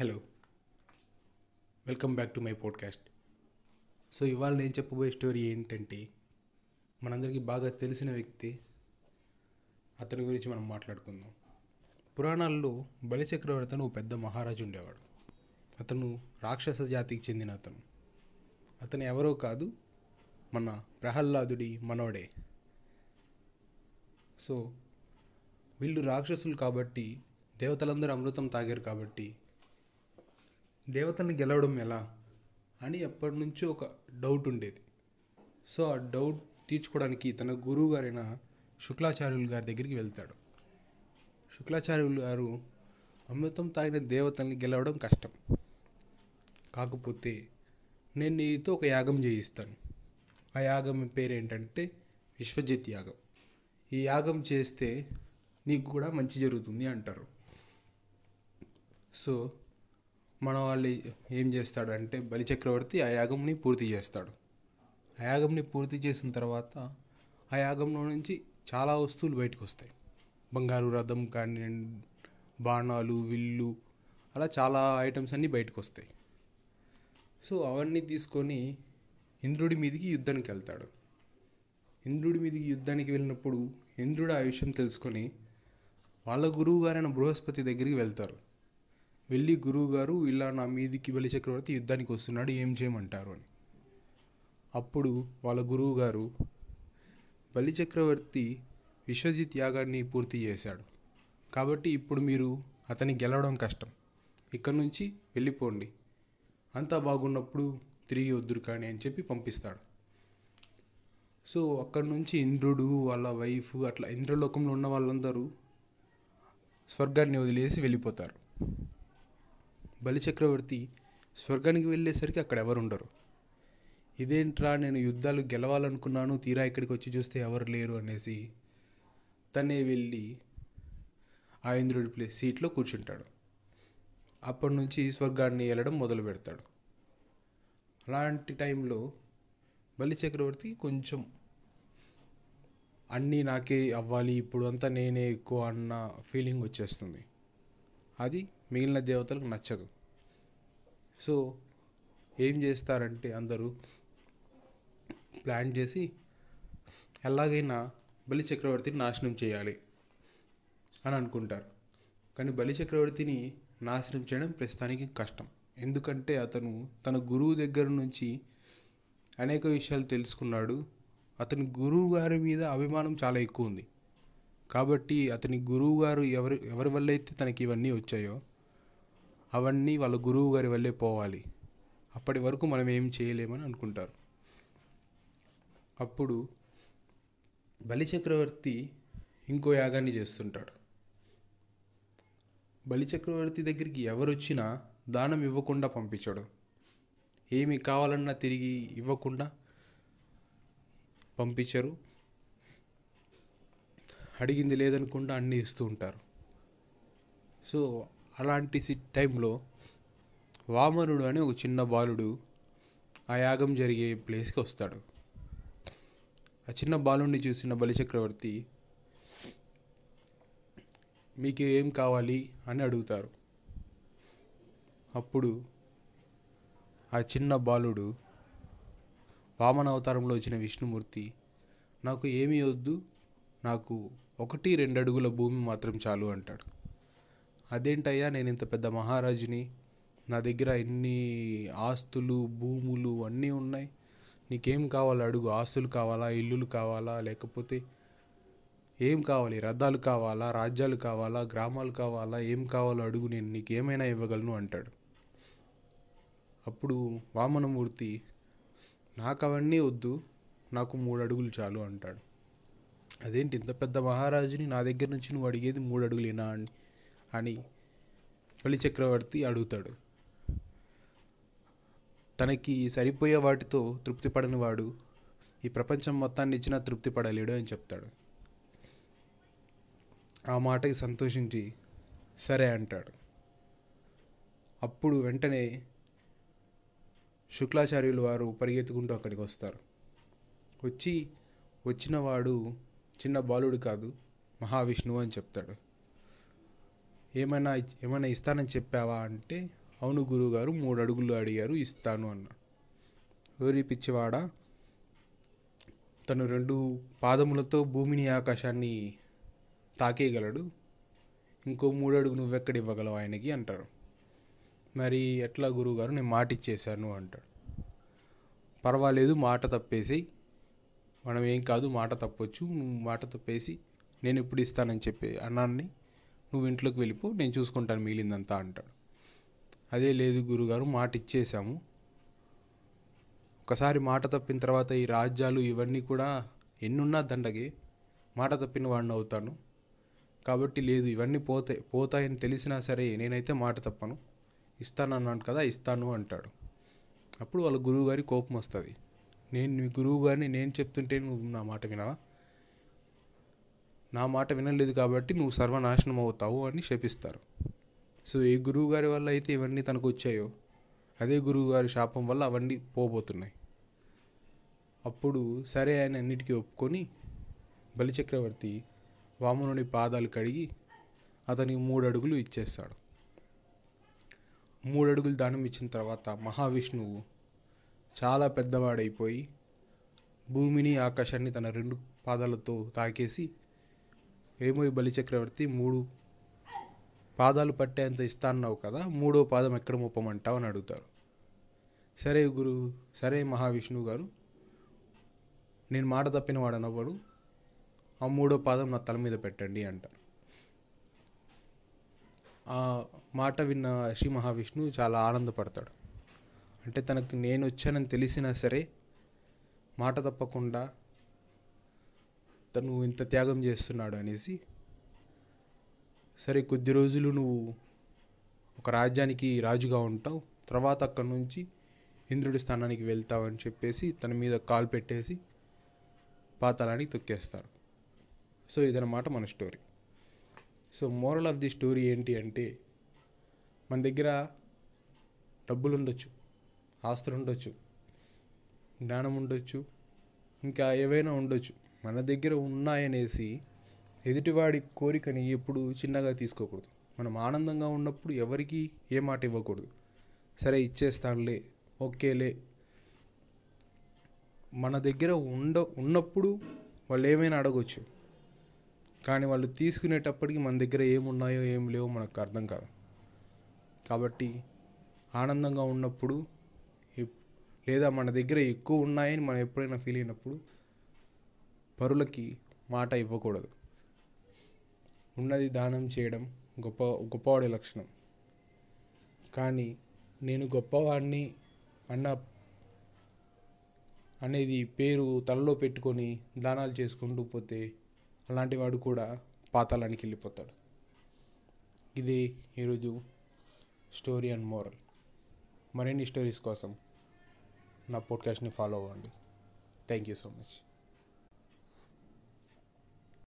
Hello welcome back to my podcast so ఇవాళ నేను చెప్పబోయే స్టోరీ ఏంటంటే మనందరికీ బాగా తెలిసిన వ్యక్తి అతని గురించి మనం మాట్లాడుకుందాం. పురాణాల్లో బలిచక్రవర్తి అని ఒక పెద్ద మహారాజు ఉండేవాడు. అతను రాక్షస జాతికి చెందిన అతను. అతను ఎవరో కాదు మన ప్రహ్లాదుడి మనోడే సో వీళ్ళు రాక్షసులు కాబట్టి దేవతలందరూ అమృతం తాగారు కాబట్టి దేవతల్ని గెలవడం ఎలా అని ఎప్పటి నుంచో ఒక డౌట్ ఉండేది. సో ఆ డౌట్ తీర్చుకోవడానికి తన గురువు గారైన శుక్లాచార్యులు గారి దగ్గరికి వెళ్తాడు. శుక్లాచార్యులు గారు అమృతం తాగిన దేవతల్ని గెలవడం కష్టం. కాకపోతే నేను నీతో ఒక యాగం చేయిస్తాను. ఆ యాగం పేరు ఏంటంటే విశ్వజిత్ యాగం. ఈ యాగం చేస్తే నీకు కూడా మంచి జరుగుతుంది అంటారు. సో మన వాళ్ళు ఏం చేస్తాడంటే బలిచక్రవర్తి ఆ యాగంని పూర్తి చేస్తాడు. ఆ యాగంని పూర్తి చేసిన తర్వాత ఆ యాగంలో నుంచి చాలా వస్తువులు బయటకు వస్తాయి. బంగారు రథం కానీ బాణాలు విల్లు అలా చాలా ఐటమ్స్ అన్నీ బయటకు వస్తాయి. సో అవన్నీ తీసుకొని ఇంద్రుడి మీదికి యుద్ధానికి వెళ్తాడు. ఇంద్రుడి మీదికి యుద్ధానికి వెళ్ళినప్పుడు ఇంద్రుడు ఆ విషయం తెలుసుకొని వాళ్ళ గురువు గారైన బృహస్పతి దగ్గరికి వెళ్తారు. వెళ్ళి గురువు గారు ఇలా నా మీదికి బలి చక్రవర్తి యుద్ధానికి వస్తున్నాడు ఏం చేయమంటారు అని. అప్పుడు వాళ్ళ గురువు గారు బలి చక్రవర్తి విశ్వజిత్ యాగాన్ని పూర్తి చేశాడు. కాబట్టి ఇప్పుడు మీరు అతన్ని గెలవడం కష్టం. ఇక్కడ నుంచి వెళ్ళిపోండి. అంతా బాగున్నప్పుడు తిరిగి వద్దురు కానీ అని చెప్పి పంపిస్తాడు. సో అక్కడ నుంచి ఇంద్రుడు వాళ్ళ వైఫ్ అట్లా ఇంద్రలోకంలో ఉన్న వాళ్ళందరూ స్వర్గాన్ని వదిలేసి వెళ్ళిపోతారు. బలిచక్రవర్తి స్వర్గానికి వెళ్ళేసరికి అక్కడ ఎవరు ఉండరు ఇదేంట్రా నేను యుద్ధాలు గెలవాలనుకున్నాను తీరా ఇక్కడికి వచ్చి చూస్తే ఎవరు లేరు అనేసి తనే వెళ్ళి ఆ ఇంద్రుడి ప్లేస్ సీట్లో కూర్చుంటాడు. అప్పటి నుంచి స్వర్గాన్ని వెళ్ళడం మొదలు పెడతాడు అలాంటి టైంలో బలి చక్రవర్తి కొంచెం అన్నీ నాకే అవ్వాలి ఇప్పుడు అంతా నేనే ఎక్కువ అన్న ఫీలింగ్ వచ్చేస్తుంది. అది మిగిలిన దేవతలకు నచ్చదు. సో ఏం చేస్తారంటే అందరూ ప్లాన్ చేసి ఎలాగైనా బలి చక్రవర్తిని నాశనం చేయాలి అని అనుకుంటారు. కానీ బలి చక్రవర్తిని నాశనం చేయడం ప్రస్తుతానికి కష్టం. ఎందుకంటే అతను తన గురువు దగ్గర నుంచి అనేక విషయాలు తెలుసుకున్నాడు. అతని గురువు గారి మీద అభిమానం చాలా ఎక్కువ ఉంది. కాబట్టి అతని గురువు గారు ఎవరి ఎవరి వల్ల అయితే తనకి ఇవన్నీ వచ్చాయో అవన్నీ వాళ్ళ గురువు గారి వల్లే పోవాలి. అప్పటి వరకు మనం ఏం చేయలేమని అనుకుంటారు. అప్పుడు బలిచక్రవర్తి ఇంకో యాగాన్ని చేస్తుంటాడు. బలిచక్రవర్తి దగ్గరికి ఎవరు వచ్చినా దానం ఇవ్వకుండా పంపించాడు. ఏమి కావాలన్నా తిరిగి ఇవ్వకుండా పంపించరు. అడిగింది లేదనుకుండా అన్నీ ఇస్తూ ఉంటారు. సో అలాంటి టైంలో వామనుడు అని ఒక చిన్న బాలుడు ఆ యాగం జరిగే ప్లేస్కి వస్తాడు. ఆ చిన్న బాలుడిని చూసిన బలిచక్రవర్తి మీకు ఏం కావాలి? అని అడుగుతారు. అప్పుడు ఆ చిన్న బాలుడు వామన అవతారంలో వచ్చిన విష్ణుమూర్తి నాకు ఏమీ వద్దు నాకు ఒకటి రెండు అడుగుల భూమి మాత్రం చాలు అంటాడు. అదేంటయ్యా నేను ఇంత పెద్ద మహారాజుని? నా దగ్గర ఎన్ని ఆస్తులు భూములు అన్నీ ఉన్నాయి. నీకేం కావాలి అడుగు? ఆస్తులు కావాలా? ఇల్లులు కావాలా? లేకపోతే ఏం కావాలి? రథాలు కావాలా? రాజ్యాలు కావాలా? గ్రామాలు కావాలా? ఏం కావాలో అడుగు నేను నీకు ఏమైనా ఇవ్వగలను అంటాడు. అప్పుడు వామనమూర్తి నాకు అవన్నీ వద్దు నాకు మూడు అడుగులు చాలు అంటాడు. అదేంటి ఇంత పెద్ద మహారాజుని? నా దగ్గర నుంచి నువ్వు అడిగేది మూడు అడుగులేనా అని. అని బలి చక్రవర్తి అడుగుతాడు. తనకి సరిపోయే వాటితో తృప్తి పడని వాడు ఈ ప్రపంచం మొత్తాన్ని ఇచ్చినా తృప్తి పడలేడు అని చెప్తాడు. ఆ మాటకి సంతోషించి సరే అంటాడు. అప్పుడు వెంటనే శుక్లాచార్యులు వారు పరిగెత్తుకుంటూ అక్కడికి వస్తారు. వచ్చి వచ్చిన వాడు చిన్న బాలుడు కాదు మహావిష్ణువు అని చెప్తాడు. ఏమైనా ఏమైనా ఇస్తానని చెప్పావా అంటే అవును గురువుగారు మూడు అడుగులు అడిగారు ఇస్తాను అన్నాడు ఓరి పిచ్చివాడా? తను రెండు పాదములతో భూమిని ఆకాశాన్ని తాకేయగలడు. ఇంకో మూడు అడుగు నువ్వెక్కడ ఇవ్వగలవు ఆయనకి? అంటారు. మరి ఎట్లా గురువుగారు నేను మాట ఇచ్చేశాను అంటాడు. పర్వాలేదు మాట తప్పేసి మనం ఏం కాదు మాట తప్పొచ్చు. మాట తప్పేసి నేను ఎప్పుడు ఇస్తానని చెప్పి అన్నాన్ని నువ్వు ఇంట్లోకి వెళ్ళిపో నేను చూసుకుంటాను మిగిలిందంతా అంటాడు. అదే లేదు గురుగారు మాట ఇచ్చేసాము ఒకసారి మాట తప్పిన తర్వాత ఈ రాజ్యాలు ఇవన్నీ కూడా ఎన్నున్నా దండగే మాట తప్పిన వాడిని అవుతాను. కాబట్టి లేదు ఇవన్నీ పోతాయి పోతాయని తెలిసినా సరే నేనైతే మాట తప్పను. ఇస్తానన్నాను కదా ఇస్తాను అంటాడు. అప్పుడు వాళ్ళ గురువు గారి కోపం వస్తుంది. నేను మీ గురువు గారిని నేను చెప్తుంటే నువ్వు నా మాట వినవా? నా మాట వినలేదు కాబట్టి నువ్వు సర్వనాశనం అవుతావు అని శపిస్తారు. సో ఏ గురువు గారి వల్ల అయితే ఇవన్నీ తనకు వచ్చాయో అదే గురువు గారి శాపం వల్ల అవన్నీ పోబోతున్నాయి. అప్పుడు సరే ఆయన అన్నిటికీ ఒప్పుకొని బలిచక్రవర్తి వామనుని పాదాలు కడిగి అతనికి మూడు అడుగులు ఇచ్చేస్తాడు. మూడు అడుగులు దానం ఇచ్చిన తర్వాత మహావిష్ణువు చాలా పెద్దవాడైపోయి భూమిని ఆకాశాన్ని తన రెండు పాదాలతో తాకేసి ఏమో ఈ బలిచక్రవర్తి మూడు పాదాలు పట్టేంత ఇస్తా అన్నావు కదా మూడో పాదం ఎక్కడ మోపమంటావు అని అడుగుతారు. సరే గురు సరే మహావిష్ణువు గారు నేను మాట తప్పిన వాడనవ్వడు ఆ మూడో పాదం నా తల మీద పెట్టండి అంటారు ఆ మాట విన్న శ్రీ మహావిష్ణువు చాలా ఆనందపడతాడు. అంటే తనకు నేను వచ్చానని తెలిసినా సరే మాట తప్పకుండా తను ఇంత త్యాగం చేస్తున్నాడు అనేసి. సరే కొద్ది రోజులు నువ్వు ఒక రాజ్యానికి రాజుగా ఉంటావు. తర్వాత అక్కడి నుంచి ఇంద్రుడి స్థానానికి వెళ్తావు అని చెప్పేసి తన మీద కాలు పెట్టేసి పాతాళానికి తొక్కేస్తారు. సో ఇదన్నమాట మన story. So moral of the story ఏంటి అంటే మన దగ్గర డబ్బులు ఉండొచ్చు ఆస్తులు ఉండొచ్చు జ్ఞానం ఉండొచ్చు ఇంకా ఏవైనా ఉండొచ్చు. మన దగ్గర ఉన్నాయనేసి ఎదుటివాడి కోరికని ఎప్పుడు చిన్నగా తీసుకోకూడదు. మనం ఆనందంగా ఉన్నప్పుడు ఎవరికి ఏ మాట ఇవ్వకూడదు. సరే ఇచ్చేస్తానులే ఓకేలే. మన దగ్గర ఉండ ఉన్నప్పుడు వాళ్ళు ఏమైనా అడగొచ్చు. కానీ వాళ్ళు తీసుకునేటప్పటికి మన దగ్గర ఏమున్నాయో ఏం లేవో మనకు అర్థం కాదు. కాబట్టి ఆనందంగా ఉన్నప్పుడు లేదా మన దగ్గర ఎక్కువ ఉన్నాయని మనం ఎప్పుడైనా ఫీల్ అయినప్పుడు పరులకి మాట ఇవ్వకూడదు. ఉన్నది దానం చేయడం గొప్ప గొప్పవాడి లక్షణం. కానీ నేను గొప్పవాడిని అన్న అనేది పేరు తలలో పెట్టుకొని దానాలు చేసుకుంటూ పోతే అలాంటి వాడు కూడా పాతాళానికి వెళ్ళిపోతాడు. ఇది ఈరోజు స్టోరీ అండ్ మోరల్. మరిన్ని స్టోరీస్ కోసం నా పోడ్కాస్ట్ని ఫాలో అవ్వండి. Thank you so much.